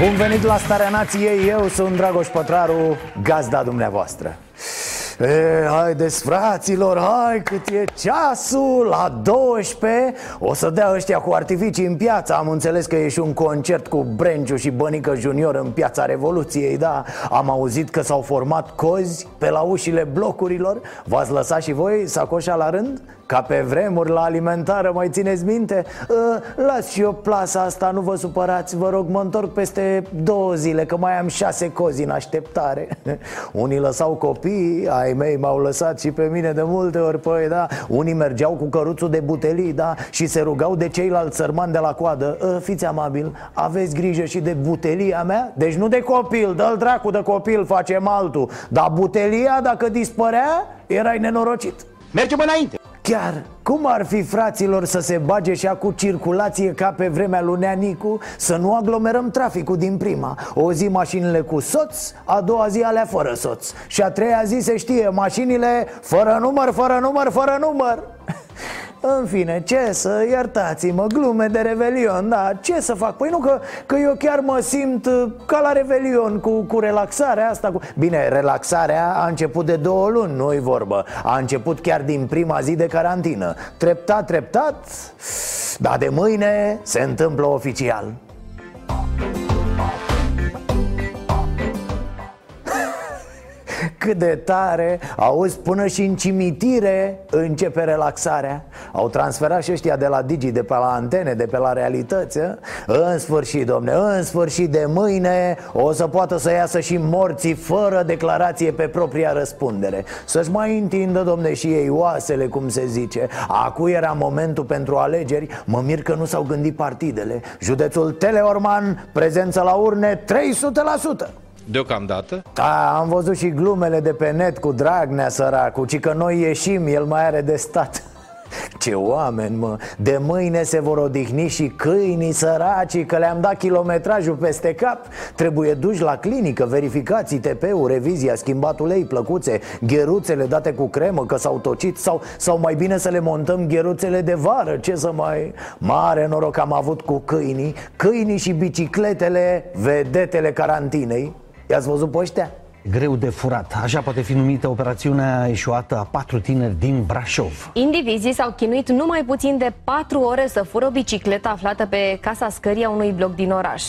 Bun venit la Starea Nației, eu sunt Dragoș Pătraru, gazda dumneavoastră. E, haideți fraților, hai cât e ceasul, la 12 O să dea ăștia cu artificii în piață. Am înțeles că e și un concert cu Brenciu și Bănică Junior în piața Revoluției Da, am auzit că s-au format cozi pe la ușile blocurilor. V-ați lăsat și voi sacoșa la rând? Ca pe vremuri la alimentară, mai țineți minte? Uh, las și eu plasa asta, nu vă supărați Vă rog, mă întorc peste două zile Că mai am șase cozi în așteptare. Unii lăsau copii, ai mei m-au lăsat și pe mine de multe ori Păi da, unii mergeau cu căruțul de butelii, da Și se rugau de ceilalți sărmani de la coadă. Uh, Fiți amabil, aveți grijă și de butelia mea? Deci nu de copil, dă-l dracu de copil, facem altul. Dar butelia, dacă dispărea, erai nenorocit. Mergem înainte Chiar, cum ar fi fraților să se bage și cu circulație ca pe vremea lui Neanicu Să nu aglomerăm traficul din prima? O zi mașinile cu soț, a doua zi alea fără soț. Și a treia zi se știe, mașinile fără număr, fără număr, fără număr în fine, ce să, iertați-mă, glume de revelion, da, ce să fac? Păi nu că, că eu chiar mă simt uh, ca la revelion cu, cu relaxarea asta cu... Bine, relaxarea a început de două luni, nu-i vorbă. A început chiar din prima zi de carantină. Treptat, treptat, dar de mâine se întâmplă oficial Cât de tare, auzi, până și în cimitire începe relaxarea. Au transferat și ăștia de la Digi, de pe la antene, de pe la realități a? În sfârșit, domne, în sfârșit de mâine o să poată să iasă și morții fără declarație pe propria răspundere. Să-și mai întindă, domne, și ei oasele, cum se zice. Acu era momentul pentru alegeri, mă mir că nu s-au gândit partidele. Județul Teleorman, prezență la urne 300% Deocamdată? Da, am văzut și glumele de pe net cu Dragnea săracu Ci că noi ieșim, el mai are de stat. Ce oameni, mă! De mâine se vor odihni și câinii săraci Că le-am dat kilometrajul peste cap. Trebuie duși la clinică Verificații, TP-ul, revizia, schimbat ulei, plăcuțe Gheruțele date cu cremă că s-au tocit sau, sau mai bine să le montăm gheruțele de vară Ce să mai... Mare noroc am avut cu câinii Câinii și bicicletele Vedetele carantinei I-ați văzut pe ăștia? Greu de furat. Așa poate fi numită operațiunea eșuată a patru tineri din Brașov. Indivizii s-au chinuit numai puțin de 4 ore să fură o bicicletă aflată pe casa scării a unui bloc din oraș.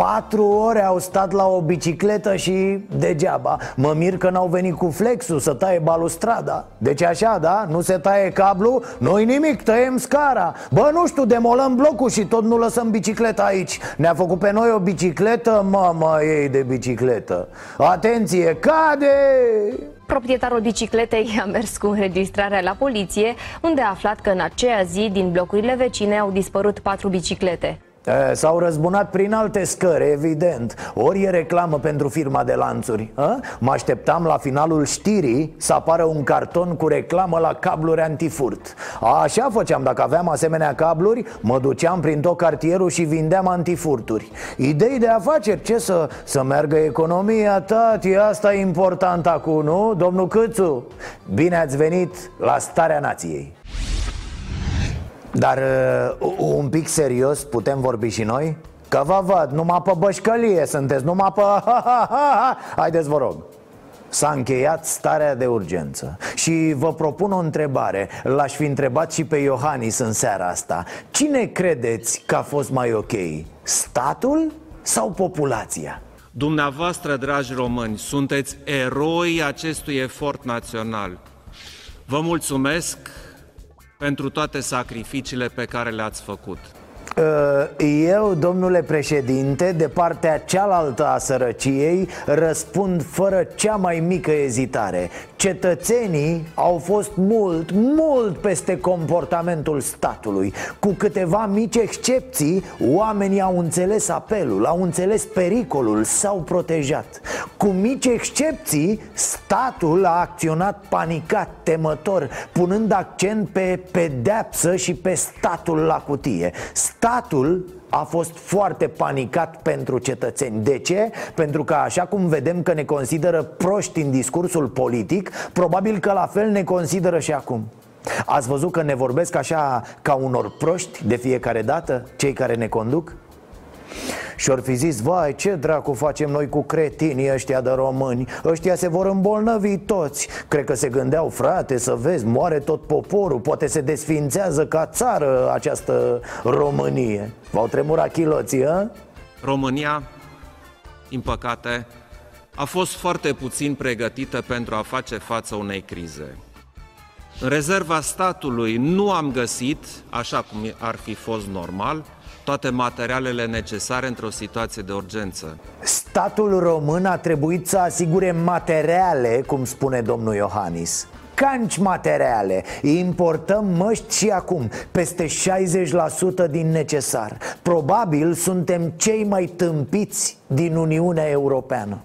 Patru ore au stat la o bicicletă și degeaba Mă mir că n-au venit cu flexul să taie balustrada Deci așa, da? Nu se taie cablu, noi nimic, tăiem scara Bă, nu știu, demolăm blocul și tot nu lăsăm bicicleta aici Ne-a făcut pe noi o bicicletă, mama ei de bicicletă Atenție, cade! Proprietarul bicicletei a mers cu înregistrarea la poliție, unde a aflat că în aceea zi, din blocurile vecine, au dispărut patru biciclete. S-au răzbunat prin alte scări, evident. Ori e reclamă pentru firma de lanțuri a? Mă așteptam la finalul știrii Să apară un carton cu reclamă la cabluri antifurt. Așa făceam, dacă aveam asemenea cabluri Mă duceam prin tot cartierul și vindeam antifurturi. Idei de afaceri, ce să, să meargă economia, tati Asta e important acum, nu? Domnul Câțu, bine ați venit la Starea Nației dar uh, un pic serios putem vorbi și noi? Că vă văd, numai pe bășcălie sunteți, numai pe... Haideți vă rog S-a încheiat starea de urgență Și vă propun o întrebare L-aș fi întrebat și pe Iohannis în seara asta Cine credeți că a fost mai ok? Statul sau populația? Dumneavoastră, dragi români, sunteți eroi acestui efort național. Vă mulțumesc pentru toate sacrificiile pe care le-ați făcut. Eu, domnule președinte, de partea cealaltă a sărăciei Răspund fără cea mai mică ezitare. Cetățenii au fost mult, mult peste comportamentul statului. Cu câteva mici excepții, oamenii au înțeles apelul, au înțeles pericolul, s-au protejat. Cu mici excepții, statul a acționat panicat, temător Punând accent pe pedeapsă și pe statul la cutie Statul a fost foarte panicat pentru cetățeni De ce? Pentru că așa cum vedem că ne consideră proști în discursul politic Probabil că la fel ne consideră și acum Ați văzut că ne vorbesc așa ca unor proști de fiecare dată, cei care ne conduc? Și or fi zis, vai, ce dracu facem noi cu cretinii ăștia de români Ăștia se vor îmbolnăvi toți Cred că se gândeau, frate, să vezi, moare tot poporul Poate se desfințează ca țară această Românie V-au tremurat chiloții, a? România, din păcate, a fost foarte puțin pregătită pentru a face față unei crize. În rezerva statului nu am găsit, așa cum ar fi fost normal, toate materialele necesare într-o situație de urgență. Statul român a trebuit să asigure materiale, cum spune domnul Iohannis. Canci materiale. Importăm măști și acum Peste 60% din necesar. Probabil suntem cei mai tâmpiți din Uniunea Europeană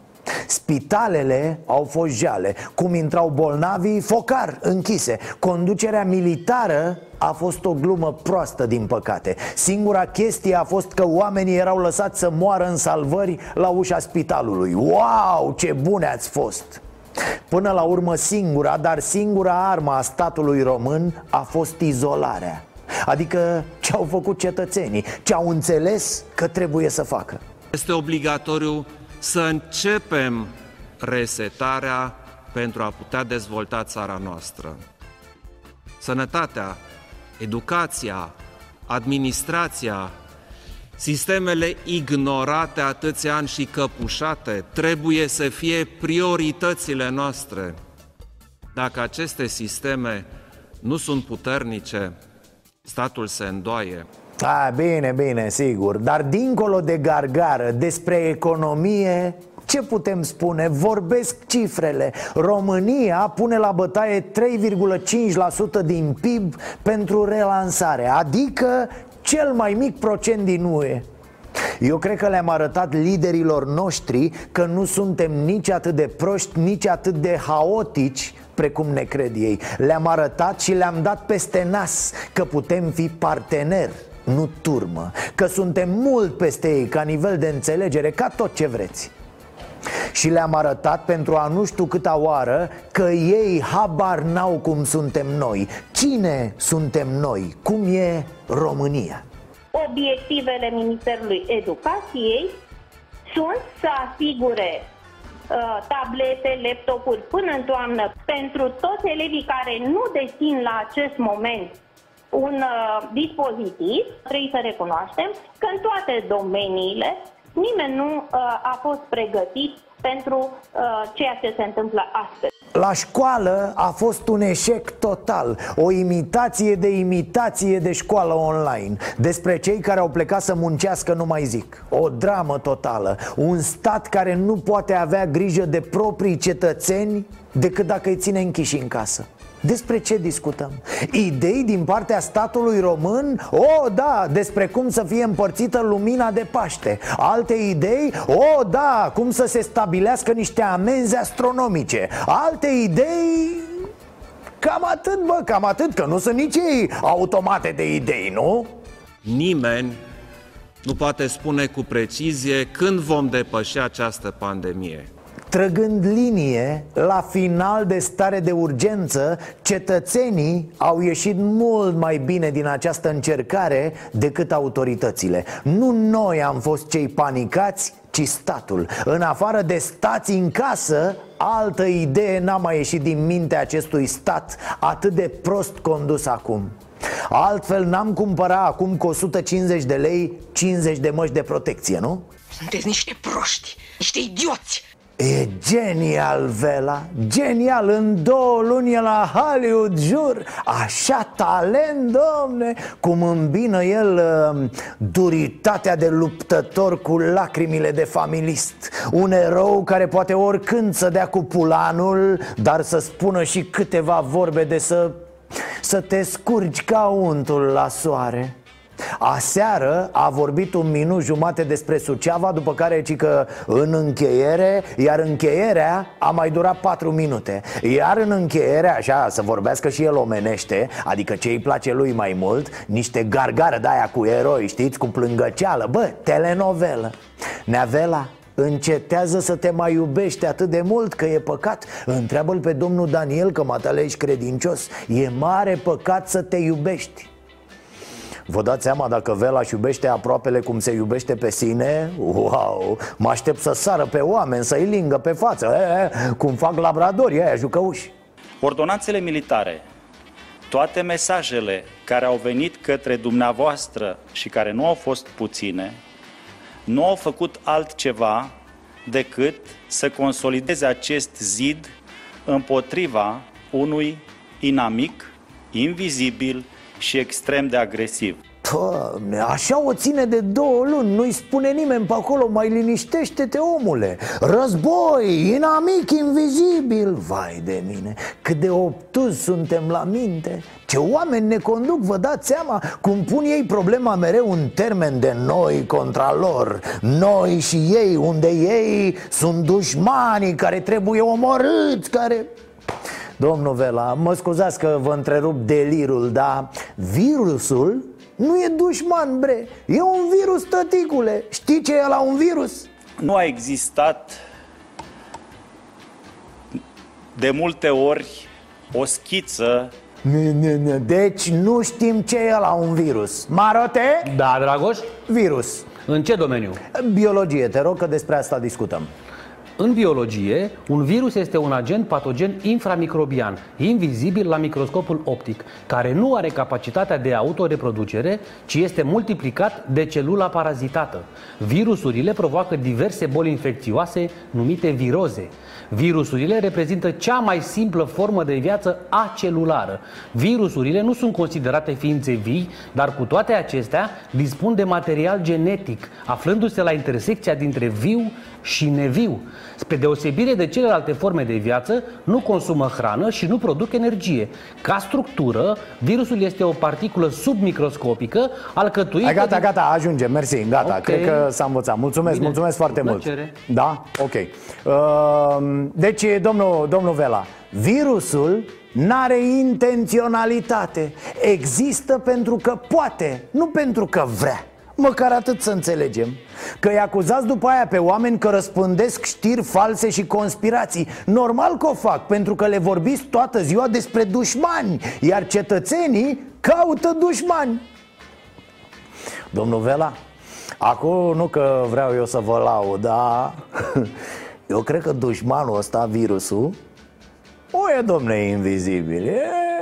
Spitalele au fost jale Cum intrau bolnavii, focar, închise. Conducerea militară a fost o glumă proastă, din păcate. Singura chestie a fost că oamenii erau lăsați să moară în salvări la ușa spitalului. Wow, ce bune ați fost! Până la urmă singura, dar singura armă a statului român a fost izolarea. Adică ce au făcut cetățenii, ce au înțeles că trebuie să facă? Este obligatoriu să începem resetarea pentru a putea dezvolta țara noastră. Sănătatea, educația, administrația, sistemele ignorate atâția ani și căpușate trebuie să fie prioritățile noastre. Dacă aceste sisteme nu sunt puternice, statul se îndoaie. A, bine, bine, sigur. Dar dincolo de gargară, despre economie ce putem spune? Vorbesc cifrele. România pune la bătaie 3,5% din PIB pentru relansare Adică cel mai mic procent din UE eu cred că le-am arătat liderilor noștri că nu suntem nici atât de proști, nici atât de haotici precum ne cred ei. Le-am arătat și le-am dat peste nas că putem fi parteneri nu turmă Că suntem mult peste ei ca nivel de înțelegere, ca tot ce vreți și le-am arătat pentru a nu știu câta oară că ei habar n-au cum suntem noi Cine suntem noi? Cum e România? Obiectivele Ministerului Educației sunt să asigure uh, tablete, laptopuri până în toamnă pentru toți elevii care nu dețin la acest moment un uh, dispozitiv, trebuie să recunoaștem că în toate domeniile nimeni nu uh, a fost pregătit pentru uh, ceea ce se întâmplă astăzi. La școală a fost un eșec total O imitație de imitație de școală online. Despre cei care au plecat să muncească nu mai zic. O dramă totală. Un stat care nu poate avea grijă de proprii cetățeni Decât dacă îi ține închiși în casă despre ce discutăm? Idei din partea statului român? O, oh, da, despre cum să fie împărțită lumina de Paște Alte idei? O, oh, da, cum să se stabilească niște amenzi astronomice Alte idei? Cam atât, bă, cam atât, că nu sunt nici ei automate de idei, nu? Nimeni nu poate spune cu precizie când vom depăși această pandemie Trăgând linie, la final de stare de urgență, cetățenii au ieșit mult mai bine din această încercare decât autoritățile. Nu noi am fost cei panicați, ci statul. În afară de stați în casă, altă idee n-a mai ieșit din mintea acestui stat atât de prost condus acum. Altfel n-am cumpărat acum cu 150 de lei 50 de măști de protecție, nu? Sunteți niște proști, niște idioți E genial, Vela. Genial, în două luni e la Hollywood, jur. Așa talent, domne. Cum îmbină el uh, duritatea de luptător cu lacrimile de familist. Un erou care poate oricând să dea cu pulanul Dar să spună și câteva vorbe de să... Să te scurgi ca untul la soare Aseară a vorbit un minut jumate despre Suceava După care ci că în încheiere Iar încheierea a mai durat patru minute. Iar în încheiere, așa, să vorbească și el omenește Adică ce îi place lui mai mult Niște gargară de aia cu eroi, știți, cu plângăceală. Bă, telenovelă. Neavela, Încetează să te mai iubești atât de mult că e păcat. Întreabă-l pe domnul Daniel că mă ești credincios E mare păcat să te iubești Vă dați seama dacă Velaș își iubește aproapele cum se iubește pe sine? Wow! Mă aștept să sară pe oameni, să-i lingă pe față e, e, Cum fac labradorii aia, jucăuși Ordonanțele militare toate mesajele care au venit către dumneavoastră și care nu au fost puține, nu au făcut altceva decât să consolideze acest zid împotriva unui inamic, invizibil și extrem de agresiv. Doamne, așa o ține de două luni Nu-i spune nimeni pe acolo Mai liniștește-te omule. Război, inamic, invizibil. Vai de mine, cât de obtuz suntem la minte. Ce oameni ne conduc, vă dați seama Cum pun ei problema mereu în termen de noi contra lor. Noi și ei, unde ei sunt dușmanii Care trebuie omorâți, care... Domnul Vela, mă scuzați că vă întrerup delirul, dar virusul nu e dușman, bre E un virus, tăticule Știi ce e la un virus? Nu a existat de multe ori o schiță Deci nu știm ce e la un virus Marote? Da, Dragoș? Virus În ce domeniu? Biologie, te rog că despre asta discutăm în biologie, un virus este un agent patogen inframicrobian, invizibil la microscopul optic, care nu are capacitatea de autoreproducere, ci este multiplicat de celula parazitată. Virusurile provoacă diverse boli infecțioase numite viroze. Virusurile reprezintă cea mai simplă formă de viață acelulară. Virusurile nu sunt considerate ființe vii, dar cu toate acestea dispun de material genetic, aflându-se la intersecția dintre viu și neviu. Spre deosebire de celelalte forme de viață, nu consumă hrană și nu produc energie. Ca structură, virusul este o particulă submicroscopică alcătuită... Hai, gata, gata, ajungem, mersi, gata, okay. cred că s-a învățat. Mulțumesc, Bine. mulțumesc foarte mult. Da? Ok. Uh, deci, domnul, domnul Vela, virusul N-are intenționalitate. Există pentru că poate, nu pentru că vrea. Măcar atât să înțelegem. Că îi acuzați după aia pe oameni că răspândesc știri false și conspirații. Normal că o fac, pentru că le vorbiți toată ziua despre dușmani Iar cetățenii caută dușmani. Domnul Vela, acum nu că vreau eu să vă laud, dar eu cred că dușmanul ăsta, virusul, o e, domne, invizibil. E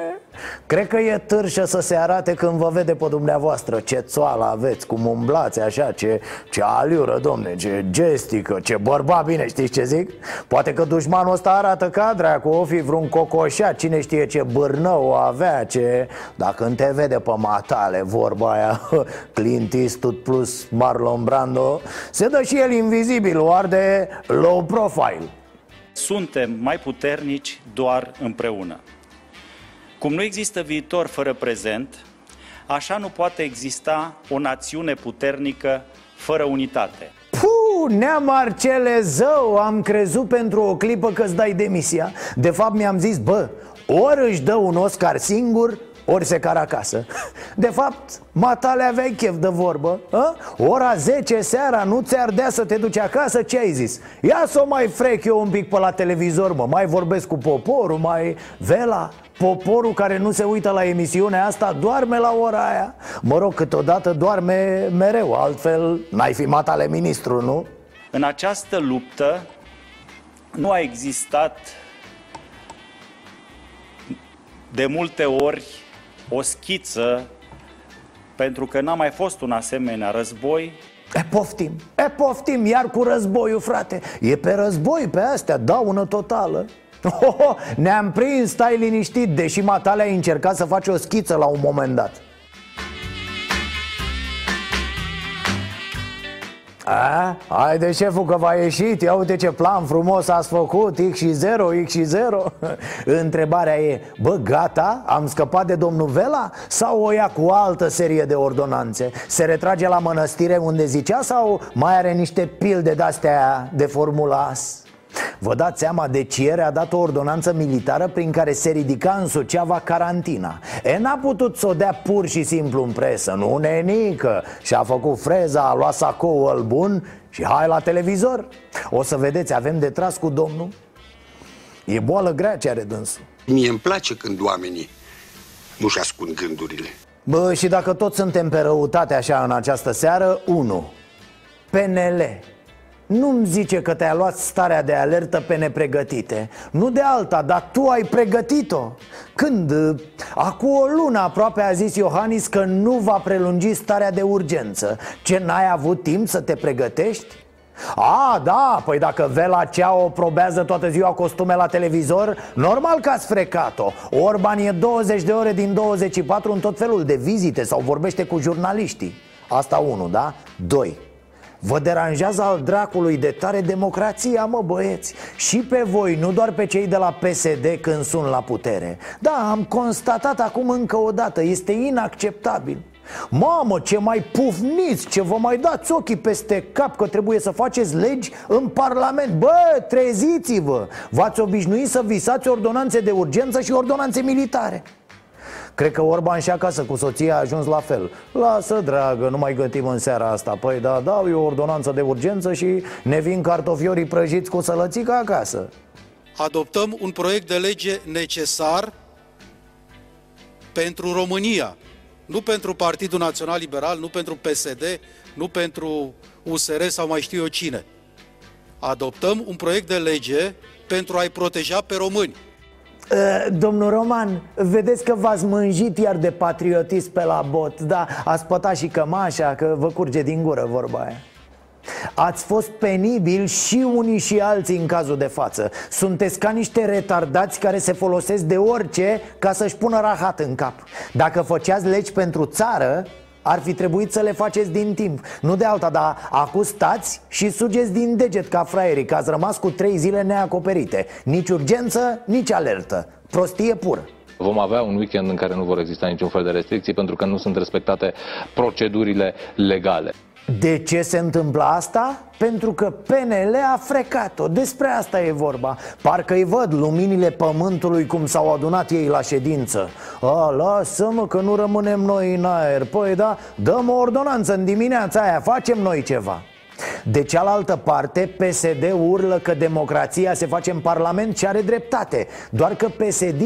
Cred că e târșă să se arate când vă vede pe dumneavoastră. Ce țoală aveți, cum umblați așa Ce, ce aliură, domne, ce gestică, ce bărba bine, știți ce zic? Poate că dușmanul ăsta arată ca dracu O fi vreun cocoșat, cine știe ce bârnău avea ce... Dacă când te vede pe matale, vorba aia Clint Eastwood plus Marlon Brando Se dă și el invizibil, o arde low profile. Suntem mai puternici doar împreună cum nu există viitor fără prezent, așa nu poate exista o națiune puternică fără unitate. Puh, nea Marcele zău, am crezut pentru o clipă că-ți dai demisia De fapt mi-am zis, bă, ori își dă un Oscar singur, ori se car acasă De fapt, matale aveai chef de vorbă a? Ora 10 seara nu ți ardea să te duci acasă? Ce ai zis? Ia să o mai frec eu un pic pe la televizor, mă Mai vorbesc cu poporul, mai... Vela, Poporul care nu se uită la emisiunea asta doarme la ora aia Mă rog, câteodată doarme mereu, altfel n-ai fi matale ministru, nu? În această luptă nu a existat de multe ori o schiță pentru că n-a mai fost un asemenea război. E poftim, e poftim, iar cu războiul, frate. E pe război, pe astea, daună totală. Oh, Ne-am prins, stai liniștit Deși matale ai încercat să faci o schiță la un moment dat A, haide șeful că v-a ieșit, ia uite ce plan frumos ați făcut, X și 0, X și 0 Întrebarea e, bă gata, am scăpat de domnul Vela? Sau o ia cu altă serie de ordonanțe? Se retrage la mănăstire unde zicea sau mai are niște pilde de-astea de formulas? Vă dați seama de ce a dat o ordonanță militară prin care se ridica în Suceava carantina? E n-a putut să o dea pur și simplu în presă, nu nenică. Și-a făcut freza, a luat sacoul bun și hai la televizor. O să vedeți, avem de tras cu domnul. E boală grea ce are dânsul. Mie îmi place când oamenii nu-și ascund gândurile. Bă, și dacă toți suntem pe răutate așa în această seară, 1 PNL nu-mi zice că te-a luat starea de alertă pe nepregătite Nu de alta, dar tu ai pregătit-o Când? Acum o lună aproape a zis Iohannis că nu va prelungi starea de urgență Ce, n-ai avut timp să te pregătești? A, da, păi dacă Vela Cea o probează toată ziua costume la televizor Normal că ați frecat-o Orban e 20 de ore din 24 în tot felul de vizite Sau vorbește cu jurnaliștii Asta unu, da? Doi Vă deranjează al dracului de tare democrația, mă băieți? Și pe voi, nu doar pe cei de la PSD când sunt la putere. Da, am constatat acum încă o dată, este inacceptabil. Mamă, ce mai pufniți, ce vă mai dați ochii peste cap că trebuie să faceți legi în Parlament. Bă, treziți-vă! V-ați obișnuit să visați ordonanțe de urgență și ordonanțe militare Cred că Orban și acasă cu soția a ajuns la fel. Lasă, dragă, nu mai gătim în seara asta. Păi da, dau eu o ordonanță de urgență și ne vin cartofiorii prăjiți cu sălățica acasă. Adoptăm un proiect de lege necesar pentru România. Nu pentru Partidul Național Liberal, nu pentru PSD, nu pentru USR sau mai știu eu cine. Adoptăm un proiect de lege pentru a-i proteja pe români. Uh, domnul Roman, vedeți că v-ați mânjit iar de patriotism pe la bot Da, ați pătat și cămașa, că vă curge din gură vorba aia. Ați fost penibil și unii și alții în cazul de față. Sunteți ca niște retardați care se folosesc de orice ca să-și pună rahat în cap. Dacă făceați legi pentru țară, ar fi trebuit să le faceți din timp Nu de alta, dar acum stați și sugeți din deget ca fraierii Că ați rămas cu trei zile neacoperite. Nici urgență, nici alertă. Prostie pură. Vom avea un weekend în care nu vor exista niciun fel de restricții pentru că nu sunt respectate procedurile legale. De ce se întâmplă asta? Pentru că PNL a frecat-o, despre asta e vorba. Parcă îi văd luminile pământului cum s-au adunat ei la ședință. A, lasă-mă că nu rămânem noi în aer. Păi da, dăm o ordonanță în dimineața aia, facem noi ceva de cealaltă parte, PSD urlă că democrația se face în Parlament și are dreptate. Doar că psd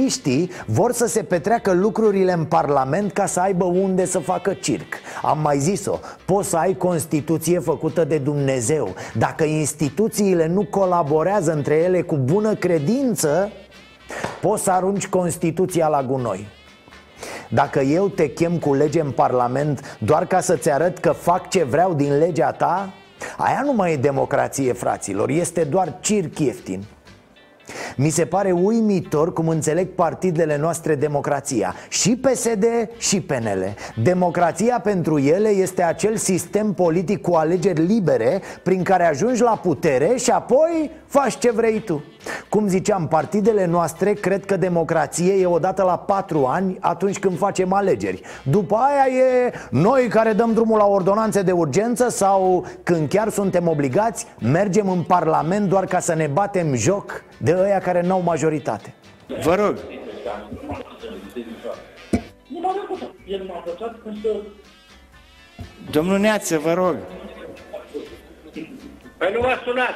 vor să se petreacă lucrurile în Parlament ca să aibă unde să facă circ. Am mai zis-o, poți să ai Constituție făcută de Dumnezeu. Dacă instituțiile nu colaborează între ele cu bună credință Poți să arunci Constituția la gunoi. Dacă eu te chem cu lege în Parlament doar ca să-ți arăt că fac ce vreau din legea ta Aia nu mai e democrație, fraților, este doar circ ieftin mi se pare uimitor cum înțeleg partidele noastre democrația. Și PSD și PNL Democrația pentru ele este acel sistem politic cu alegeri libere Prin care ajungi la putere și apoi faci ce vrei tu. Cum ziceam, partidele noastre cred că democrație e odată la patru ani atunci când facem alegeri. După aia e noi care dăm drumul la ordonanțe de urgență Sau când chiar suntem obligați, mergem în parlament doar ca să ne batem joc de ăia care n-au majoritate. Vă rog. Domnul Neață, vă rog. Păi nu m-a sunat.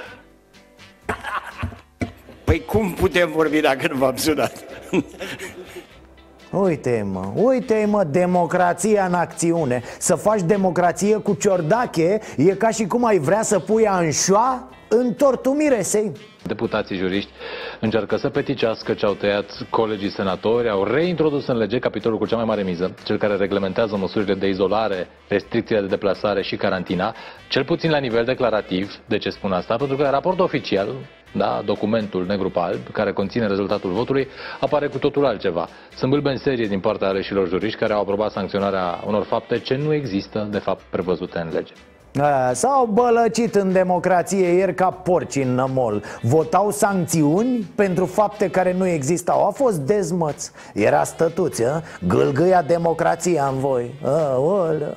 Păi cum putem vorbi dacă nu v-am sunat? Uite mă, uite mă, democrația în acțiune Să faci democrație cu ciordache E ca și cum ai vrea să pui anșoa în tortul miresei Deputații juriști încearcă să peticească ce au tăiat colegii senatori, au reintrodus în lege capitolul cu cea mai mare miză, cel care reglementează măsurile de izolare, restricțiile de deplasare și carantina, cel puțin la nivel declarativ. De ce spun asta? Pentru că raportul oficial, da, documentul negru pe alb, care conține rezultatul votului, apare cu totul altceva. Sunt bâlbe în serie din partea aleșilor juriști care au aprobat sancționarea unor fapte ce nu există, de fapt, prevăzute în lege. S-au bălăcit în democrație ieri ca porci în nămol. Votau sancțiuni pentru fapte care nu existau. A fost dezmăț. Era stătuți, a? gâlgâia democrația în voi. Aolea.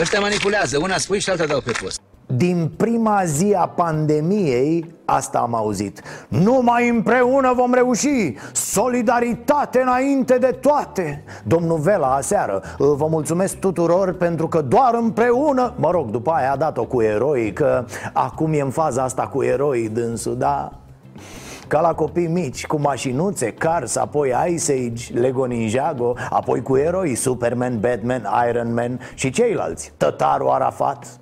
Ăștia manipulează, una spui și alta dau pe post din prima zi a pandemiei, asta am auzit. Numai împreună vom reuși. Solidaritate înainte de toate. Domnul Vela aseară Vă mulțumesc tuturor pentru că doar împreună Mă rog, după aia a dat-o cu eroi Că acum e în faza asta cu eroi dânsul, da? Ca la copii mici, cu mașinuțe, Cars, apoi Ice Age, Lego Ninjago Apoi cu eroi, Superman, Batman, Iron Man și ceilalți. Tătaru Arafat,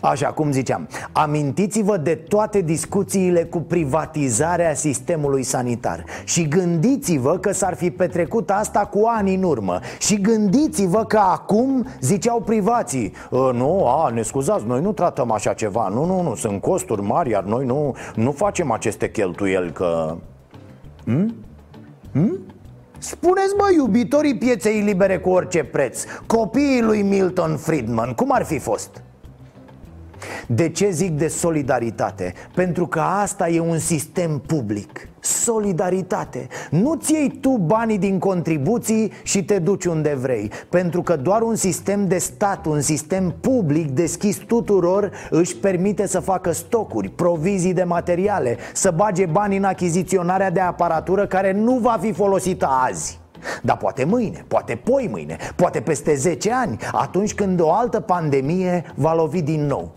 Așa, cum ziceam Amintiți-vă de toate discuțiile cu privatizarea sistemului sanitar Și gândiți-vă că s-ar fi petrecut asta cu ani în urmă Și gândiți-vă că acum ziceau privații ă, Nu, a, ne scuzați, noi nu tratăm așa ceva Nu, nu, nu, sunt costuri mari, iar noi nu, nu facem aceste cheltuieli că... Hm? Hm? Spuneți, mă, iubitorii pieței libere cu orice preț Copiii lui Milton Friedman, cum ar fi fost? De ce zic de solidaritate? Pentru că asta e un sistem public. Solidaritate. Nu-ți iei tu banii din contribuții și te duci unde vrei. Pentru că doar un sistem de stat, un sistem public deschis tuturor Își permite să facă stocuri, provizii de materiale Să bage bani în achiziționarea de aparatură care nu va fi folosită azi. Dar poate mâine, poate poi mâine, poate peste 10 ani Atunci când o altă pandemie va lovi din nou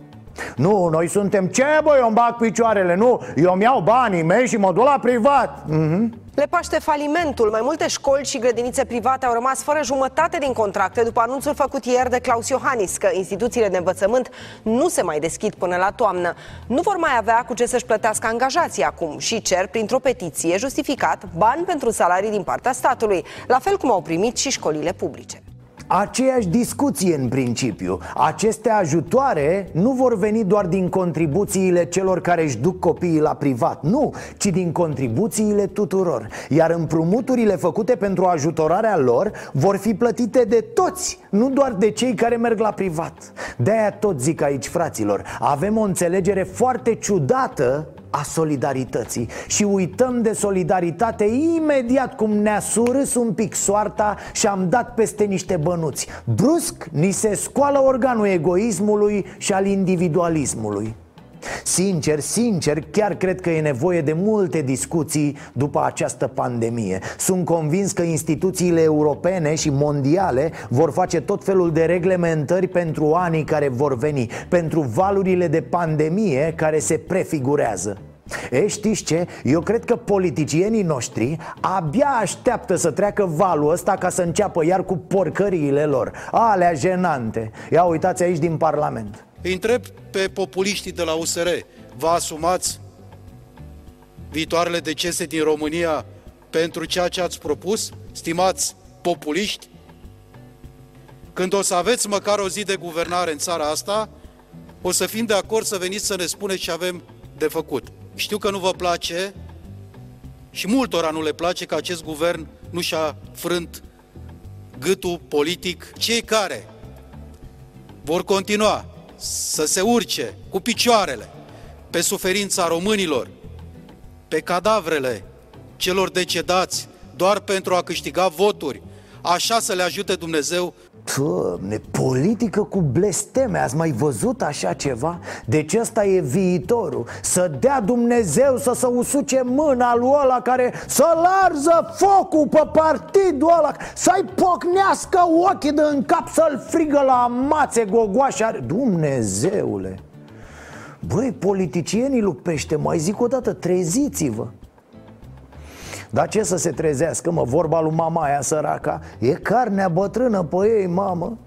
nu, noi suntem ce băi, eu îmi bag picioarele Nu, eu îmi iau banii mei și mă duc la privat mm-hmm. Le paște falimentul. Mai multe școli și grădinițe private au rămas fără jumătate din contracte după anunțul făcut ieri de Claus Iohannis că instituțiile de învățământ nu se mai deschid până la toamnă. Nu vor mai avea cu ce să-și plătească angajații acum și cer printr-o petiție justificat bani pentru salarii din partea statului, la fel cum au primit și școlile publice. Aceeași discuție în principiu. Aceste ajutoare nu vor veni doar din contribuțiile celor care își duc copiii la privat Nu, ci din contribuțiile tuturor. Iar împrumuturile făcute pentru ajutorarea lor vor fi plătite de toți Nu doar de cei care merg la privat. De-aia tot zic aici, fraților Avem o înțelegere foarte ciudată a solidarității. Și uităm de solidaritate imediat cum ne-a surâs un pic soarta și am dat peste niște bănuți. Brusc ni se scoală organul egoismului și al individualismului Sincer, sincer, chiar cred că e nevoie de multe discuții după această pandemie. Sunt convins că instituțiile europene și mondiale vor face tot felul de reglementări pentru anii care vor veni Pentru valurile de pandemie care se prefigurează. E, știți ce? Eu cred că politicienii noștri abia așteaptă să treacă valul ăsta ca să înceapă iar cu porcăriile lor. Alea jenante. Ia uitați aici din Parlament îi întreb pe populiștii de la USR, vă asumați viitoarele decese din România pentru ceea ce ați propus, stimați populiști? Când o să aveți măcar o zi de guvernare în țara asta, o să fim de acord să veniți să ne spuneți ce avem de făcut. Știu că nu vă place și multora nu le place că acest guvern nu și-a frânt gâtul politic. Cei care vor continua să se urce cu picioarele pe suferința românilor, pe cadavrele celor decedați doar pentru a câștiga voturi, așa să le ajute Dumnezeu Doamne, politică cu blesteme, ați mai văzut așa ceva? Deci ăsta e viitorul. Să dea Dumnezeu să se usuce mâna lui ăla care să larză focul pe partidul ăla Să-i pocnească ochii de în cap să-l frigă la mațe gogoașa Dumnezeule! Băi, politicienii lupește, mai zic o dată, treziți-vă dar ce să se trezească, mă, vorba lui mama aia săraca? E carnea bătrână pe ei, mamă.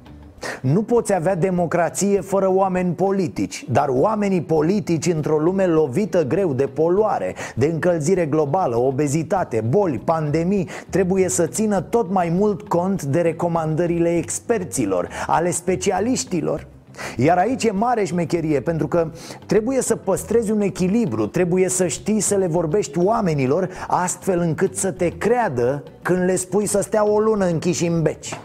Nu poți avea democrație fără oameni politici Dar oamenii politici într-o lume lovită greu de poluare De încălzire globală, obezitate, boli, pandemii Trebuie să țină tot mai mult cont de recomandările experților Ale specialiștilor iar aici e mare șmecherie pentru că trebuie să păstrezi un echilibru Trebuie să știi să le vorbești oamenilor Astfel încât să te creadă când le spui să stea o lună închiși în beci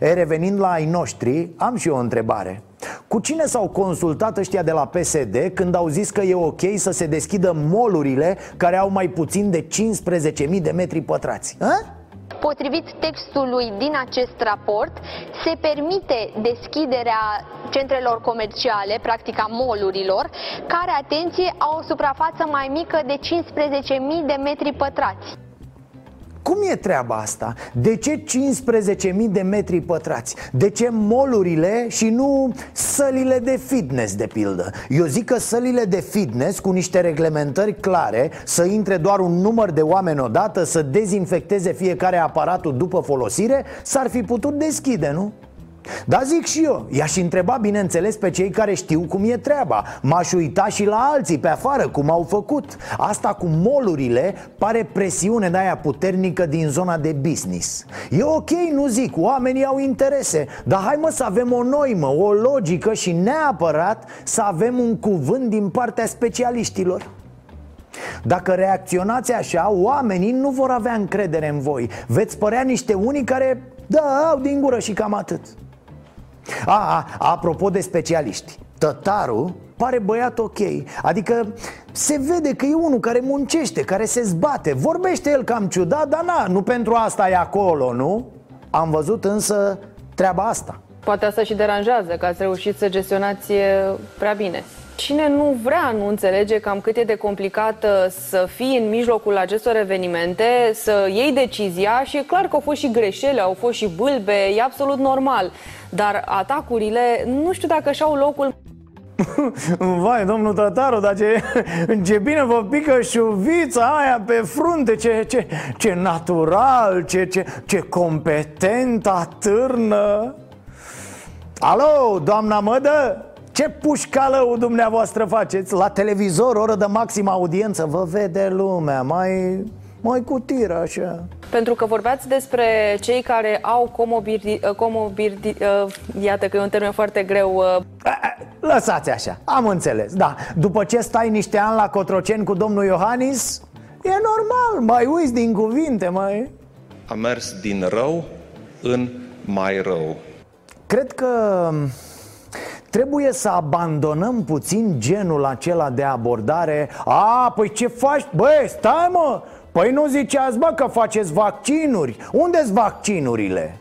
E, revenind la ai noștri, am și eu o întrebare cu cine s-au consultat ăștia de la PSD când au zis că e ok să se deschidă molurile care au mai puțin de 15.000 de metri pătrați? A? Potrivit textului din acest raport, se permite deschiderea centrelor comerciale, practic a molurilor, care, atenție, au o suprafață mai mică de 15.000 de metri pătrați. Cum e treaba asta? De ce 15.000 de metri pătrați? De ce molurile și nu sălile de fitness, de pildă? Eu zic că sălile de fitness, cu niște reglementări clare Să intre doar un număr de oameni odată Să dezinfecteze fiecare aparatul după folosire S-ar fi putut deschide, nu? Da, zic și eu I-aș întreba, bineînțeles, pe cei care știu cum e treaba. M-aș uita și la alții pe afară, cum au făcut. Asta cu molurile pare presiune de aia puternică din zona de business. E ok, nu zic, oamenii au interese Dar hai mă să avem o noimă, o logică și neapărat să avem un cuvânt din partea specialiștilor. Dacă reacționați așa, oamenii nu vor avea încredere în voi. Veți părea niște unii care, da, au din gură și cam atât a, a, apropo de specialiști Tătaru pare băiat ok Adică se vede că e unul care muncește, care se zbate. Vorbește el cam ciudat, dar na, nu pentru asta e acolo, nu? Am văzut însă treaba asta. Poate asta și deranjează, că ați reușit să gestionați prea bine Cine nu vrea, nu înțelege cam cât e de complicat să fii în mijlocul acestor evenimente, să iei decizia și e clar că au fost și greșeli, au fost și bâlbe, e absolut normal. Dar atacurile, nu știu dacă și-au locul Vai, domnul Tătaru, dar ce, ce bine vă pică șuvița aia pe frunte Ce, ce, ce natural, ce, ce, ce competent atârnă Alo, doamna Mădă? Ce pușcalău dumneavoastră faceți? La televizor, oră de maximă audiență Vă vede lumea, mai, mai cu tir așa pentru că vorbeați despre cei care au comobirdi, comobirdi, uh, iată că e un termen foarte greu. Uh. Lăsați așa, am înțeles, da După ce stai niște ani la Cotroceni cu domnul Iohannis E normal, mai uiți din cuvinte, mai... A mers din rău în mai rău Cred că Trebuie să abandonăm puțin genul acela de abordare A, păi ce faci? Băi, stai mă! Păi nu ziceați, bă, că faceți vaccinuri Unde-s vaccinurile?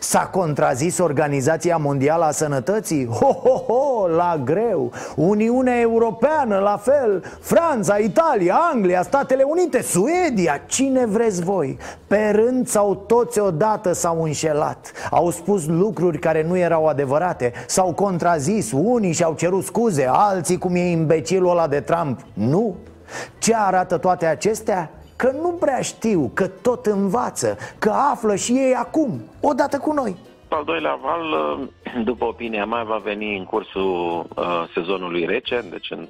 S-a contrazis Organizația Mondială a Sănătății? Ho, ho, ho, la greu. Uniunea Europeană, la fel. Franța, Italia, Anglia, Statele Unite, Suedia. Cine vreți voi? Pe rând sau toți odată s-au înșelat. Au spus lucruri care nu erau adevărate. S-au contrazis, unii și-au cerut scuze Alții, cum e imbecilul ăla de Trump. Nu. Ce arată toate acestea? Că nu prea știu, că tot învață Că află și ei acum, odată cu noi al doilea val, după opinia mea, va veni în cursul uh, sezonului rece, deci în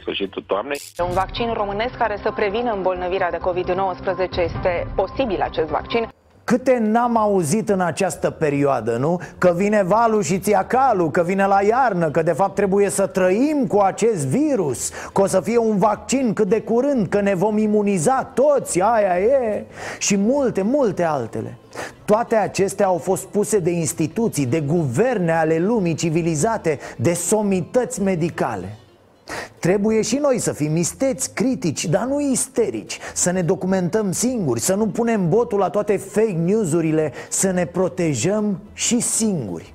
sfârșitul toamnei. Un vaccin românesc care să prevină îmbolnăvirea de COVID-19 este posibil acest vaccin. Câte n-am auzit în această perioadă, nu? Că vine valul și ți calul, că vine la iarnă Că de fapt trebuie să trăim cu acest virus Că o să fie un vaccin cât de curând Că ne vom imuniza toți, aia e Și multe, multe altele toate acestea au fost puse de instituții, de guverne ale lumii civilizate, de somități medicale Trebuie și noi să fim isteți, critici, dar nu isterici. Să ne documentăm singuri, să nu punem botul la toate fake news-urile Să ne protejăm și singuri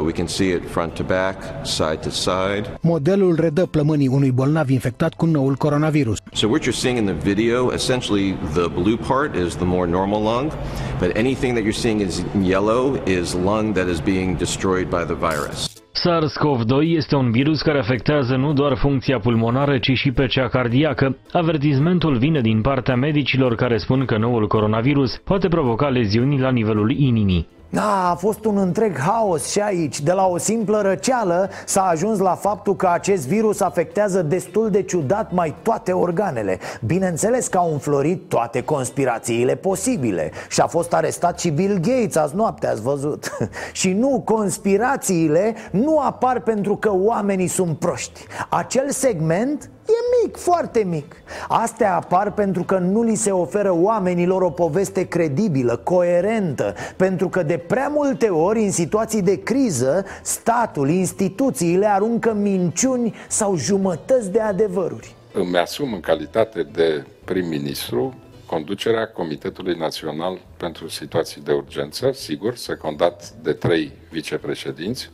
We can see it front to back, side to side. Modelul redă plămânii unui bolnav infectat cu noul coronavirus. So what you're seeing in the video, essentially the blue part is the more normal lung, but anything that you're seeing is yellow is lung that is being destroyed by the virus. SARS-CoV-2 este un virus care afectează nu doar funcția pulmonară, ci și pe cea cardiacă. Avertizmentul vine din partea medicilor care spun că noul coronavirus poate provoca leziuni la nivelul inimii. Da, a fost un întreg haos și aici. De la o simplă răceală s-a ajuns la faptul că acest virus afectează destul de ciudat mai toate organele. Bineînțeles că au înflorit toate conspirațiile posibile. Și a fost arestat și Bill Gates azi noapte, ați văzut. Și nu, conspirațiile nu apar pentru că oamenii sunt proști. Acel segment E mic, foarte mic. Astea apar pentru că nu li se oferă oamenilor o poveste credibilă, coerentă Pentru că de prea multe ori, în situații de criză Statul, instituțiile aruncă minciuni sau jumătăți de adevăruri. Îmi asum în calitate de prim-ministru conducerea Comitetului Național pentru Situații de Urgență, sigur, secundat de trei vicepreședinți,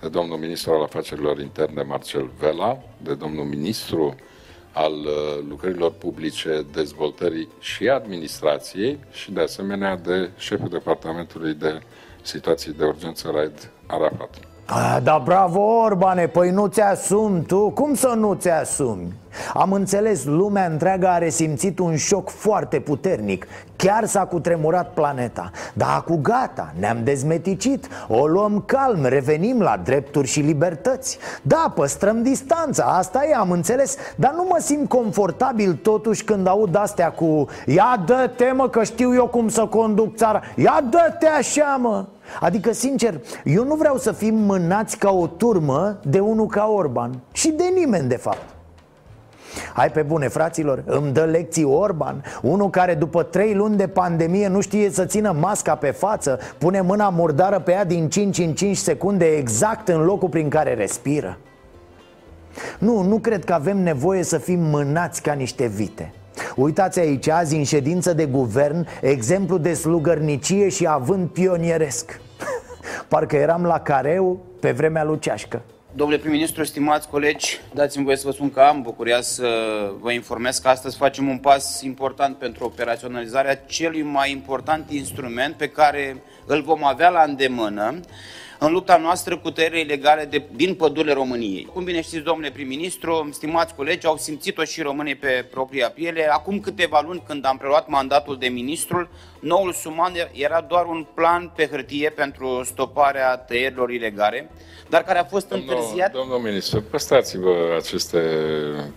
de domnul ministru al afacerilor interne Marcel Vela, de domnul ministru al uh, lucrărilor publice, dezvoltării și administrației și de asemenea de șeful departamentului de situații de urgență Raed Arafat. A, da, bravo, Orbane, păi nu ți-asumi tu? Cum să nu ți-asumi? Am înțeles, lumea întreagă a resimțit un șoc foarte puternic. Chiar s-a cutremurat planeta. Dar cu gata, ne-am dezmeticit. O luăm calm, revenim la drepturi și libertăți. Da, păstrăm distanța, asta e, am înțeles. Dar nu mă simt confortabil totuși când aud astea cu Ia dă-te mă că știu eu cum să conduc țara. Ia dă-te așa mă. Adică, sincer, eu nu vreau să fim mânați ca o turmă de unul ca Orban. Și de nimeni, de fapt Hai pe bune, fraților, îmi dă lecții Orban Unul care după trei luni de pandemie nu știe să țină masca pe față Pune mâna murdară pe ea din 5 în 5 secunde exact în locul prin care respiră. Nu, nu cred că avem nevoie să fim mânați ca niște vite. Uitați aici, azi în ședință de guvern Exemplu de slugărnicie și avânt pionieresc. Parcă eram la careu pe vremea lui Ceașcă Domnule prim-ministru, stimați colegi, dați-mi voie să vă spun că am bucuria să vă informez că astăzi facem un pas important pentru operaționalizarea celui mai important instrument pe care îl vom avea la îndemână în lupta noastră cu tăierile ilegale de, din pădurile României. Cum bine știți, domnule prim-ministru, stimați colegi, au simțit-o și românii pe propria piele. Acum câteva luni, când am preluat mandatul de ministru, noul suman era doar un plan pe hârtie pentru stoparea tăierilor ilegale, dar care a fost domnul, întârziat. Domnul ministru, păstrați-vă aceste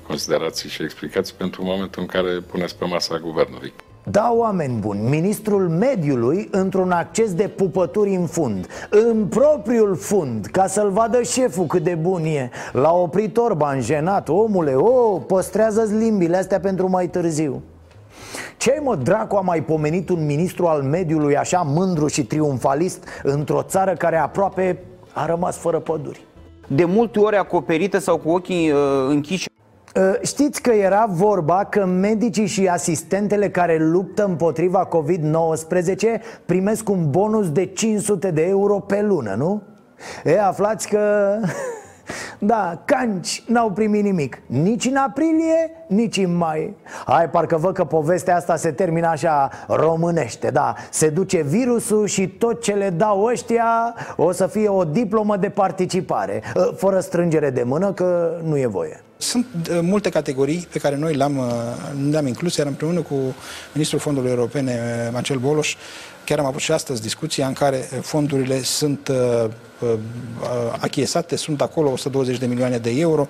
considerații și explicații pentru momentul în care puneți pe masa guvernului. Da, oameni buni, ministrul mediului într-un acces de pupături în fund În propriul fund, ca să-l vadă șeful cât de bun e. L-a oprit Orban jenat, omule, o, păstrează-ți limbile astea pentru mai târziu. Ce mă dracu a mai pomenit un ministru al mediului așa mândru și triumfalist Într-o țară care aproape a rămas fără păduri? De multe ori acoperită sau cu ochii uh, închiși Știți că era vorba că medicii și asistentele care luptă împotriva COVID-19 primesc un bonus de 500 de euro pe lună, nu? E, aflați că... Da, canci n-au primit nimic. Nici în aprilie, nici în mai. Hai, parcă văd că povestea asta se termină așa românește Da, se duce virusul și tot ce le dau ăștia O să fie o diplomă de participare. Fără strângere de mână, că nu e voie. Sunt uh, multe categorii pe care noi le-am, uh, le-am inclus, iar împreună cu Ministrul Fondurilor Europene, uh, Marcel Boloș, chiar am avut și astăzi discuția în care fondurile sunt uh, uh, achiesate, sunt acolo 120 de milioane de euro.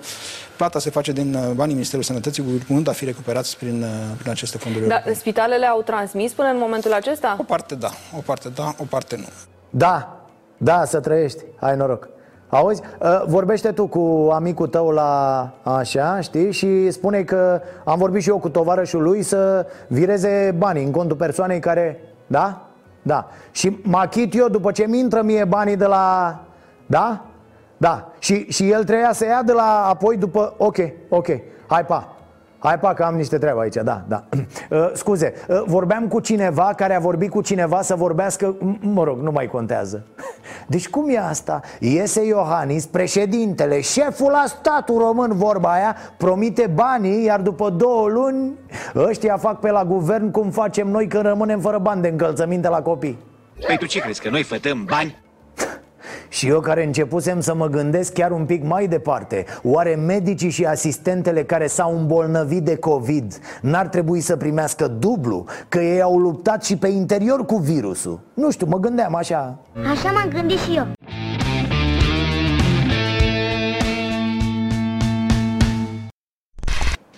Plata se face din banii Ministerului Sănătății, urmând a fi recuperați prin, prin aceste fonduri da, europene. Spitalele au transmis până în momentul acesta? O parte da, o parte da, o parte nu. Da, da, să trăiești, ai noroc Auzi, uh, vorbește tu cu amicul tău la așa, știi? Și spune că am vorbit și eu cu tovarășul lui să vireze banii în contul persoanei care... Da? Da. Și mă achit eu după ce mi intră mie banii de la... Da? Da. Și, și el treia să ia de la apoi după... Ok, ok. Hai, pa. Hai pa că am niște treabă aici, da, da uh, Scuze, uh, vorbeam cu cineva care a vorbit cu cineva să vorbească Mă rog, nu mai contează Deci cum e asta? Iese Iohannis, președintele, șeful la statul român, vorba aia Promite banii, iar după două luni Ăștia fac pe la guvern cum facem noi când rămânem fără bani de încălțăminte la copii Păi tu ce crezi, că noi fătăm bani? Și eu care începusem să mă gândesc chiar un pic mai departe Oare medicii și asistentele care s-au îmbolnăvit de COVID N-ar trebui să primească dublu? Că ei au luptat și pe interior cu virusul Nu știu, mă gândeam așa Așa m-am gândit și eu.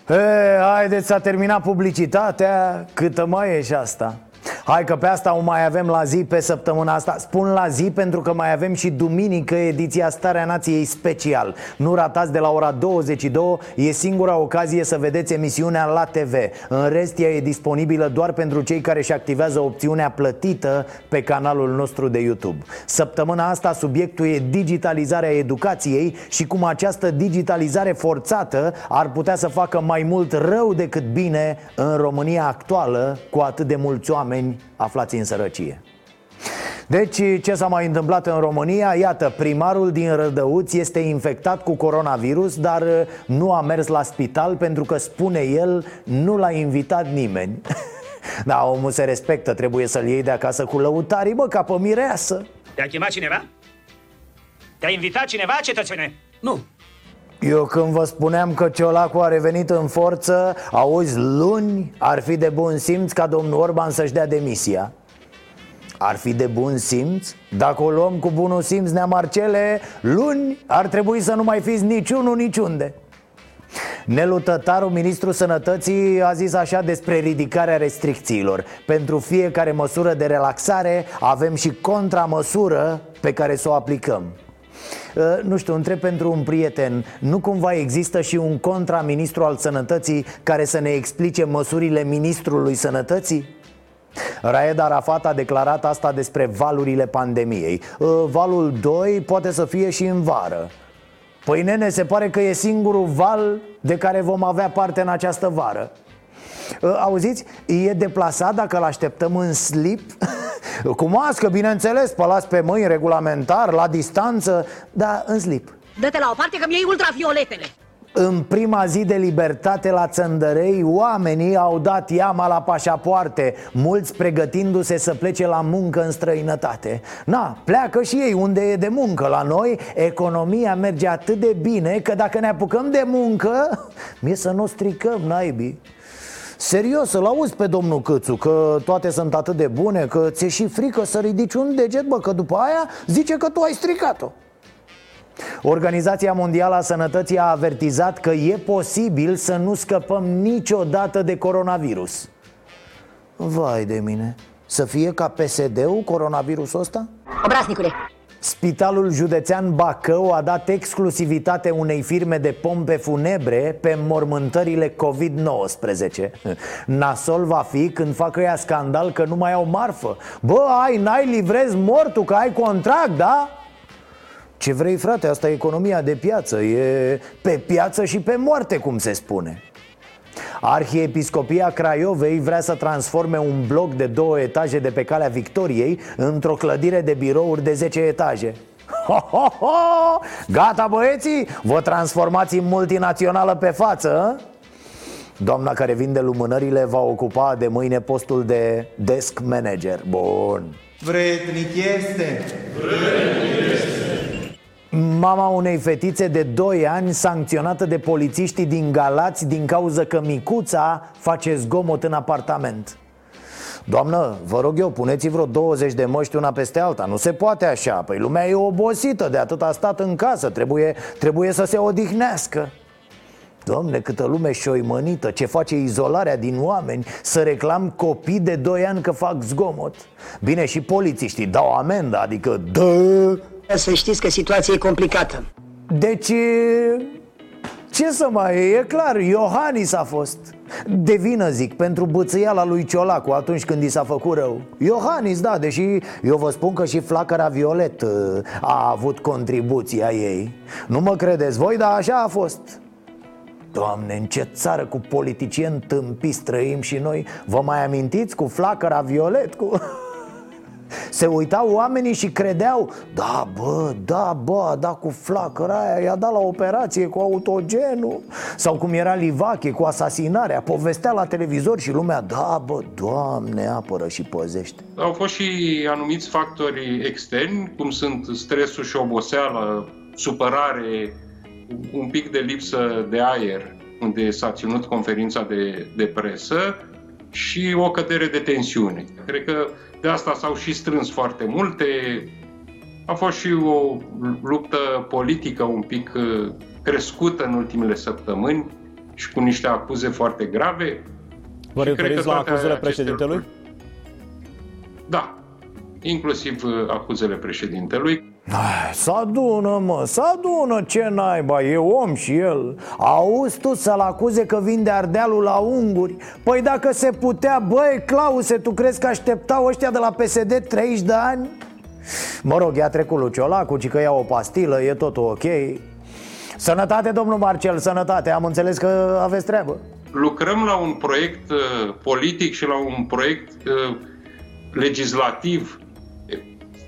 E, haideți, s-a terminat publicitatea Câtă mai e și asta Hai că pe asta o mai avem la zi pe săptămâna asta. Spun la zi pentru că mai avem și duminică ediția Starea Nației special. Nu ratați de la ora 22 E singura ocazie să vedeți emisiunea la TV În rest ea e disponibilă doar pentru cei care își activează opțiunea plătită pe canalul nostru de YouTube. Săptămâna asta subiectul e digitalizarea educației Și cum această digitalizare forțată ar putea să facă mai mult rău decât bine În România actuală cu atât de mulți oameni aflați în sărăcie deci, ce s-a mai întâmplat în România? Iată, primarul din Rădăuți este infectat cu coronavirus, dar uh, nu a mers la spital pentru că, spune el, nu l-a invitat nimeni Da, omul se respectă, trebuie să-l iei de acasă cu lăutarii, bă, ca pe mireasă Te-a chemat cineva? Te-a invitat cineva, cetățene? Nu. Eu când vă spuneam că Ciolacu a revenit în forță Auzi, luni ar fi de bun simț ca domnul Orban să-și dea demisia. Ar fi de bun simț? Dacă o luăm cu bunul simț, nea Marcele, luni ar trebui să nu mai fiți niciunul niciunde. Nelu Tătaru, ministrul sănătății, a zis așa despre ridicarea restricțiilor. Pentru fiecare măsură de relaxare avem și contramăsură pe care să o aplicăm. Uh, nu știu, întreb pentru un prieten. Nu cumva există și un contraministru al sănătății Care să ne explice măsurile ministrului sănătății? Raed Arafat a declarat asta despre valurile pandemiei. Uh, Valul 2 poate să fie și în vară. Păi nene, se pare că e singurul val de care vom avea parte în această vară. Uh, Auziți, e deplasat dacă îl așteptăm în slip? Cu mască, bineînțeles, pălați pe mâini, regulamentar, la distanță Dar în slip. Dă-te la o parte că mi-ai ultravioletele. în prima zi de libertate la Țăndărei, oamenii au dat iama la pașapoarte Mulți pregătindu-se să plece la muncă în străinătate. Na, pleacă și ei unde e de muncă. La noi, economia merge atât de bine că dacă ne apucăm de muncă Mie să nu o stricăm, naibii Serios, să-l auzi pe domnul Câțu Că toate sunt atât de bune Că ți-e și frică să ridici un deget Bă, că după aia zice că tu ai stricat-o. Organizația Mondială a Sănătății a avertizat că e posibil să nu scăpăm niciodată de coronavirus. Vai de mine. Să fie ca PSD-ul coronavirusul ăsta? Obraznicule, Spitalul județean Bacău a dat exclusivitate unei firme de pompe funebre pe mormântările COVID-19. Nasol va fi când fac ăia scandal că nu mai au marfă. Bă, ai, n-ai livrezi mortul, că ai contract, da? Ce vrei, frate, asta e economia de piață. E pe piață și pe moarte, cum se spune Arhiepiscopia Craiovei vrea să transforme un bloc de două etaje de pe calea Victoriei într-o clădire de birouri de 10 etaje. Ho, ho, ho! Gata băieții? Vă transformați în multinațională pe față? a? Doamna care vinde lumânările va ocupa de mâine postul de desk manager Bun Vrednic este. Mama unei fetițe de 2 ani sancționată de polițiștii din Galați din cauza că micuța face zgomot în apartament. Doamnă, vă rog eu, puneți vreo 20 de măști una peste alta. Nu se poate așa, păi lumea e obosită de atât a stat în casă. Trebuie, trebuie să se odihnească. Doamne, câtă lume șoimănită, ce face izolarea din oameni? Să reclam copii de 2 ani că fac zgomot. Bine, și polițiștii dau amendă, adică dă să știți că situația e complicată. Deci, ce să mai e? E clar, Iohannis a fost De vină, zic, pentru bățâiala lui Ciolacu atunci când i s-a făcut rău Iohannis, da, deși eu vă spun că și flacăra Violet uh, a avut contribuția ei Nu mă credeți voi, dar așa a fost Doamne, în ce țară cu politicieni tâmpiți trăim și noi Vă mai amintiți cu flacăra Violet? Cu... Se uitau oamenii și credeau Da, bă, da, bă, a dat cu flacăra aia I-a dat la operație cu autogenul Sau cum era Livache cu asasinarea Povestea la televizor și lumea Da, bă, Doamne, apără și păzește Au fost și anumiți factori externi Cum sunt stresul și oboseala Supărare Un pic de lipsă de aer unde s-a ținut conferința de, de presă și o cădere de tensiune. Cred că de asta s-au și strâns foarte multe. A fost și o luptă politică un pic uh, crescută în ultimele săptămâni și cu niște acuze foarte grave. Vă referiți la acuzele președintelui? Lucruri... Da, inclusiv uh, acuzele președintelui. Să adună, mă, să adună, ce naiba, e om și el. Auzi tu să-l acuze că vinde ardealul la unguri? Păi dacă se putea, băi, Clause, tu crezi că așteptau ăștia de la PSD 30 de ani? Mă rog, i-a trecut lui Ciolacu, ci că ia o pastilă, e totul ok. Sănătate, domnul Marcel, sănătate, am înțeles că aveți treabă. Lucrăm la un proiect uh, politic și la un proiect uh, legislativ,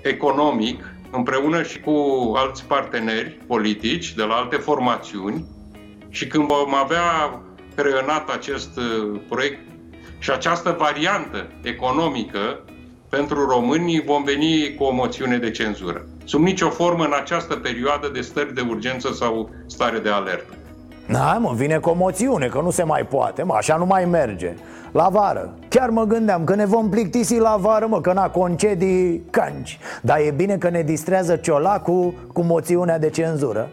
economic împreună și cu alți parteneri politici de la alte formațiuni și când vom avea creionat acest uh, proiect și această variantă economică pentru românii vom veni cu o moțiune de cenzură. Sub nicio formă în această perioadă de stări de urgență sau stare de alertă. Da, mă, vine cu o moțiune, că nu se mai poate, mă, așa nu mai merge La vară, chiar mă gândeam că ne vom plictisi la vară, mă, că n-a concedii canci Dar e bine că ne distrează ciolacul cu moțiunea de cenzură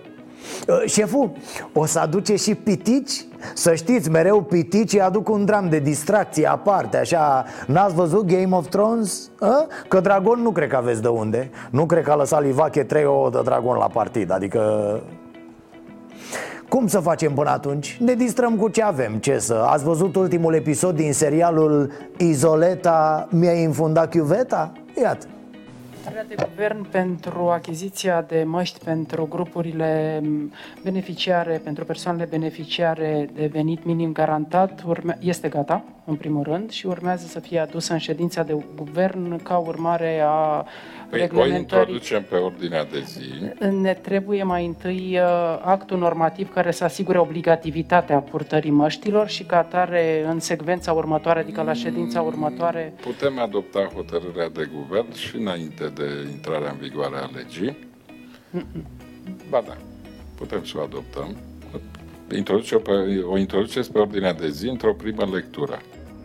uh, Șeful, o să aduce și pitici? Să știți, mereu piticii aduc un dram de distracție aparte Așa, n-ați văzut Game of Thrones? A? Că dragon nu cred că aveți de unde Nu cred că a lăsat Livache trei ouă de dragon la partid Adică cum să facem până atunci? Ne distrăm cu ce avem, ce să... Ați văzut ultimul episod din serialul Izoleta mi-a infundat chiuveta? Iată de guvern pentru achiziția de măști pentru grupurile beneficiare, pentru persoanele beneficiare de venit minim garantat urme- este gata, în primul rând, și urmează să fie adusă în ședința de guvern ca urmare a Păi o introducem pe ordinea de zi. Ne trebuie mai întâi uh, actul normativ care să asigure obligativitatea purtării măștilor și ca atare în secvența următoare, adică la ședința următoare. Putem adopta hotărârea de guvern și înainte de intrarea în vigoare a legii? Mm-mm. Ba da, putem să o adoptăm. Introduce pe, o introduceți pe ordinea de zi într-o primă lectură.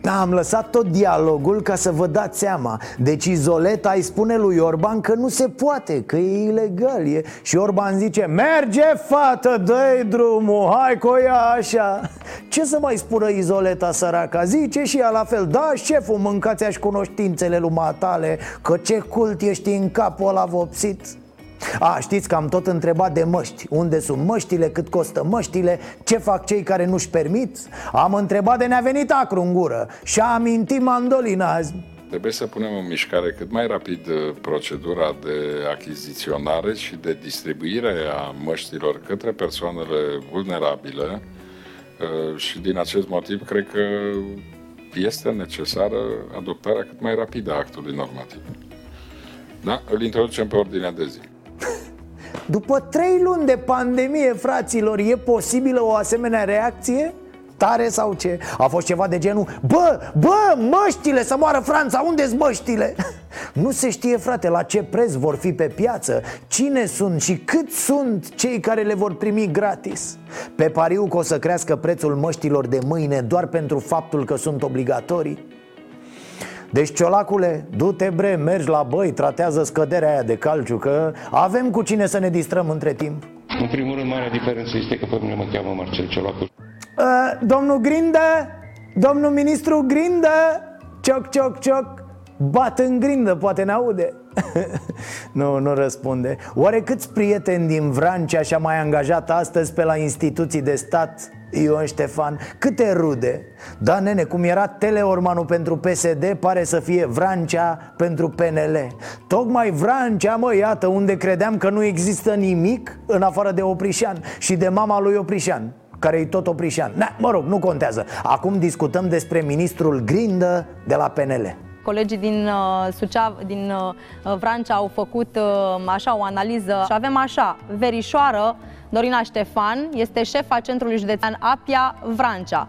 Da, am lăsat tot dialogul ca să vă dați seama Deci Izoleta îi spune lui Orban că nu se poate, că e ilegal e. Și Orban zice, merge fată, dă drumul, hai cu ea așa Ce să mai spună Izoleta săraca? Zice și ea la fel, da șeful, mâncați-aș cunoștințele lumea tale Că ce cult ești în capul ăla vopsit a, știți că am tot întrebat de măști. Unde sunt măștile, cât costă măștile? Ce fac cei care nu-și permit? Am întrebat de ne-a venit acru în gură. Și a amintit mandolina azi. Trebuie să punem în mișcare cât mai rapid uh, procedura de achiziționare și de distribuire a măștilor către persoanele vulnerabile. Uh, și din acest motiv cred că este necesară adoptarea cât mai rapidă a actului normativ. Da? Îl introducem pe ordinea de zi. După trei luni de pandemie, fraților, e posibilă o asemenea reacție? Tare sau ce? A fost ceva de genul Bă, bă, măștile, să moară Franța, unde sunt măștile? Nu se știe, frate, la ce preț vor fi pe piață Cine sunt și cât sunt cei care le vor primi gratis Pe pariu că o să crească prețul măștilor de mâine Doar pentru faptul că sunt obligatorii deci, ciolacule, du-te bre, mergi la băi, tratează scăderea aia de calciu Că avem cu cine să ne distrăm între timp. În primul rând, marea diferență este că pe mine mă cheamă Marcel Ciolacu. Uh, Domnul Grindă, domnul ministru Grindă? Cioc, cioc, cioc. Bat în grindă, poate ne aude. Nu, nu răspunde. Oare câți prieteni din Vrancea și-a mai angajat astăzi pe la instituții de stat Ion Ștefan, câte rude. Da, nene, cum era Teleormanul pentru PSD Pare să fie Vrancea pentru PNL Tocmai Vrancea, mă, iată Unde credeam că nu există nimic În afară de Oprișan Și de mama lui Oprișan care e tot Oprișan. Na, Mă rog, nu contează. Acum discutăm despre ministrul Grindă de la PNL colegii din uh, Suceava, din uh, Vrancea au făcut uh, așa o analiză și avem așa, verișoară Dorina Ștefan este șefa Centrului Județean Apia Vrancea.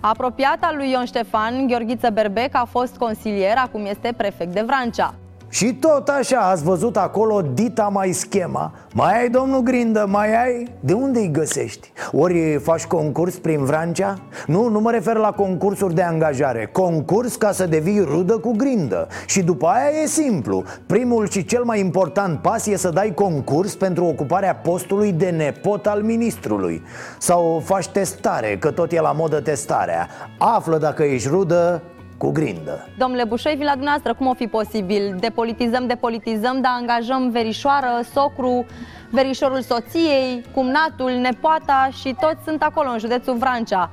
Apropiata lui Ion Ștefan, Gheorghiță Berbec a fost consilier, acum este prefect de Vrancea. Și tot așa ați văzut acolo dita mai schema Mai ai, domnul Grindă, mai ai? De unde îi găsești? Ori faci concurs prin Vrancea? Nu, nu mă refer la concursuri de angajare Concurs ca să devii rudă cu Grindă Și după aia e simplu Primul și cel mai important pas e să dai concurs pentru ocuparea postului de nepot al ministrului Sau faci testare, că tot e la modă testarea Află dacă ești rudă cu grindă Domnule Bușoi, vin la dumneavoastră, cum o fi posibil? Depolitizăm, depolitizăm, dar angajăm verișoară, socru, verișorul soției, cumnatul, nepoata și toți sunt acolo în județul Vrancea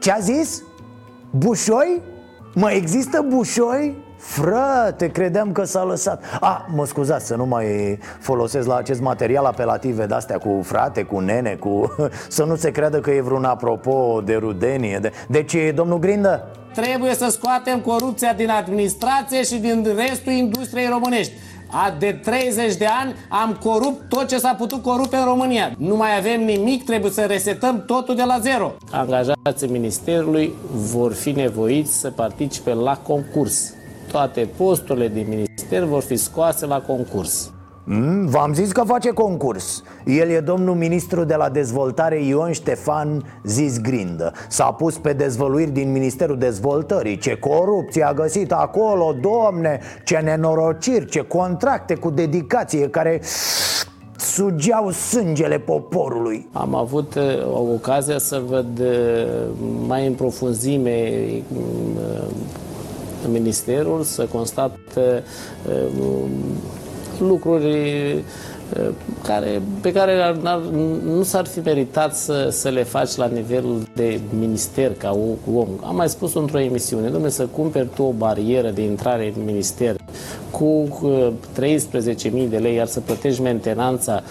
Ce a zis? Bușoi? Mai există bușoi? Frate, credeam că s-a lăsat A, mă scuzați să nu mai folosesc la acest material apelative de-astea cu frate, cu nene, cu... Să nu se creadă că e vreun apropo de rudenie de... Deci, domnul Grindă, Trebuie să scoatem corupția din administrație și din restul industriei românești. A, de 30 de ani am corupt tot ce s-a putut corupe în România. Nu mai avem nimic, trebuie să resetăm totul de la zero. Angajații Ministerului vor fi nevoiți să participe la concurs. Toate posturile din minister vor fi scoase la concurs. Mm, V-am zis că face concurs. El e domnul ministru de la dezvoltare Ion Ștefan zis Grindă S-a pus pe dezvăluiri din Ministerul Dezvoltării. Ce corupție a găsit acolo, domne! Ce nenorociri, ce contracte cu dedicație Care sugeau sângele poporului. Am avut uh, o ocazia să văd uh, mai în profunzime uh, ministerul, să constat uh, lucruri uh, care, pe care nu s-ar fi meritat să, să le faci la nivelul de minister ca om. Am mai spus într-o emisiune, domnule, să cumperi tu o barieră de intrare în minister cu 13.000 de lei, iar să plătești mentenanța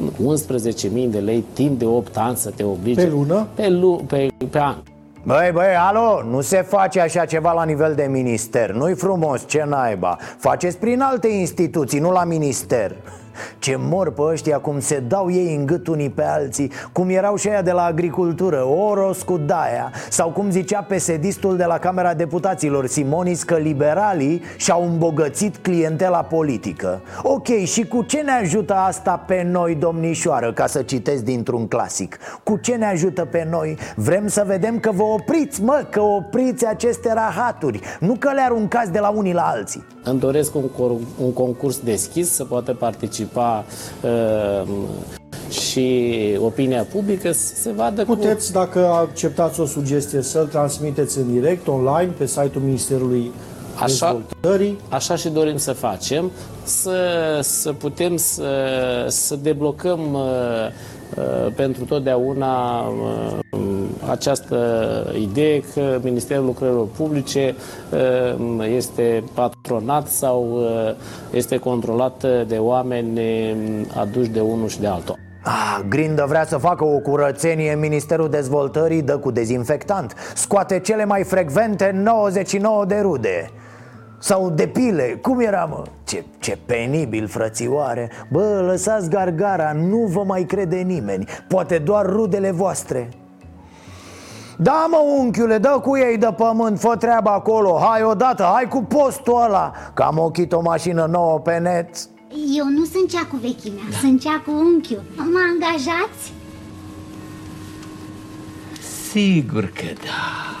11.000 de lei timp de 8 ani să te oblige. Pe lună? Pe, lu- pe, pe an. Băi, băi, alo, nu se face așa ceva la nivel de minister. Nu-i frumos, ce naiba. Faceți prin alte instituții, nu la minister ce mor pe ăștia cum se dau ei în gât unii pe alții Cum erau și aia de la agricultură, Oros cu Daia Sau cum zicea pesedistul de la Camera Deputaților Simonis că liberalii și-au îmbogățit clientela politică Ok, și cu ce ne ajută asta pe noi, domnișoară, ca să citesc dintr-un clasic? Cu ce ne ajută pe noi? Vrem să vedem că vă opriți, mă, că opriți aceste rahaturi Nu că le aruncați de la unii la alții Îmi doresc un, cor- un concurs deschis să poată participa uh, și opinia publică să se vadă Puteți, dacă acceptați o sugestie, să-l transmiteți în direct, online, pe site-ul Ministerului Așa, Dezvoltării. așa și dorim să facem, să, să putem să, să deblocăm uh, uh, pentru totdeauna uh, această idee că Ministerul Lucrărilor Publice uh, este patronat sau uh, este controlat de oameni uh, aduși de unul și de altul. Ah, Grindă vrea să facă o curățenie în Ministerul Dezvoltării Dă cu dezinfectant. Scoate cele mai frecvente 99 de rude. Sau de pile, cum era mă? Ce, ce penibil frățioare. Bă, lăsați gargara, nu vă mai crede nimeni. Poate doar rudele voastre Da mă unchiule, dă cu ei de pământ, fă treaba acolo Hai odată, hai cu postul ăla Că am ochit o mașină nouă pe net Eu nu sunt cea cu vechimea, sunt cea cu unchiul Mă angajați? Sigur că da.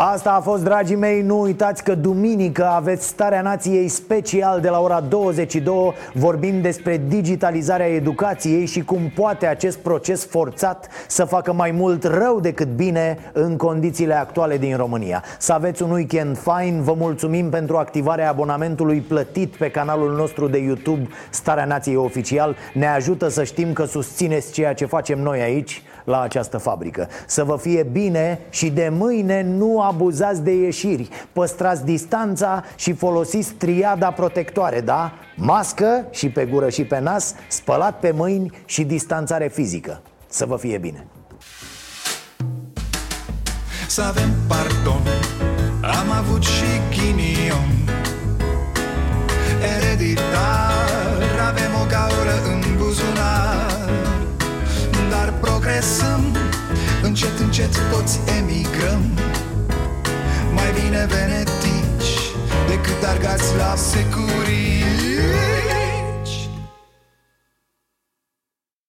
Asta a fost, dragii mei, nu uitați că duminică aveți Starea Nației special de la ora 22 Vorbim despre digitalizarea educației și cum poate acest proces forțat să facă mai mult rău decât bine în condițiile actuale din România. Să aveți un weekend fain, vă mulțumim pentru activarea abonamentului plătit pe canalul nostru de YouTube Starea Nației Oficial. Ne ajută să știm că susțineți ceea ce facem noi aici la această fabrică. Să vă fie bine și de mâine nu abuzați de ieșiri, păstrați distanța și folosiți triada protectoare, da? Mască și pe gură și pe nas, spălat pe mâini și distanțare fizică. Să vă fie bine! Să avem pardon, am avut și ghinion Ereditar, avem o gaură în buzunar Dar progresăm, încet, încet toți emigrăm mai bine venetici decât argați la securie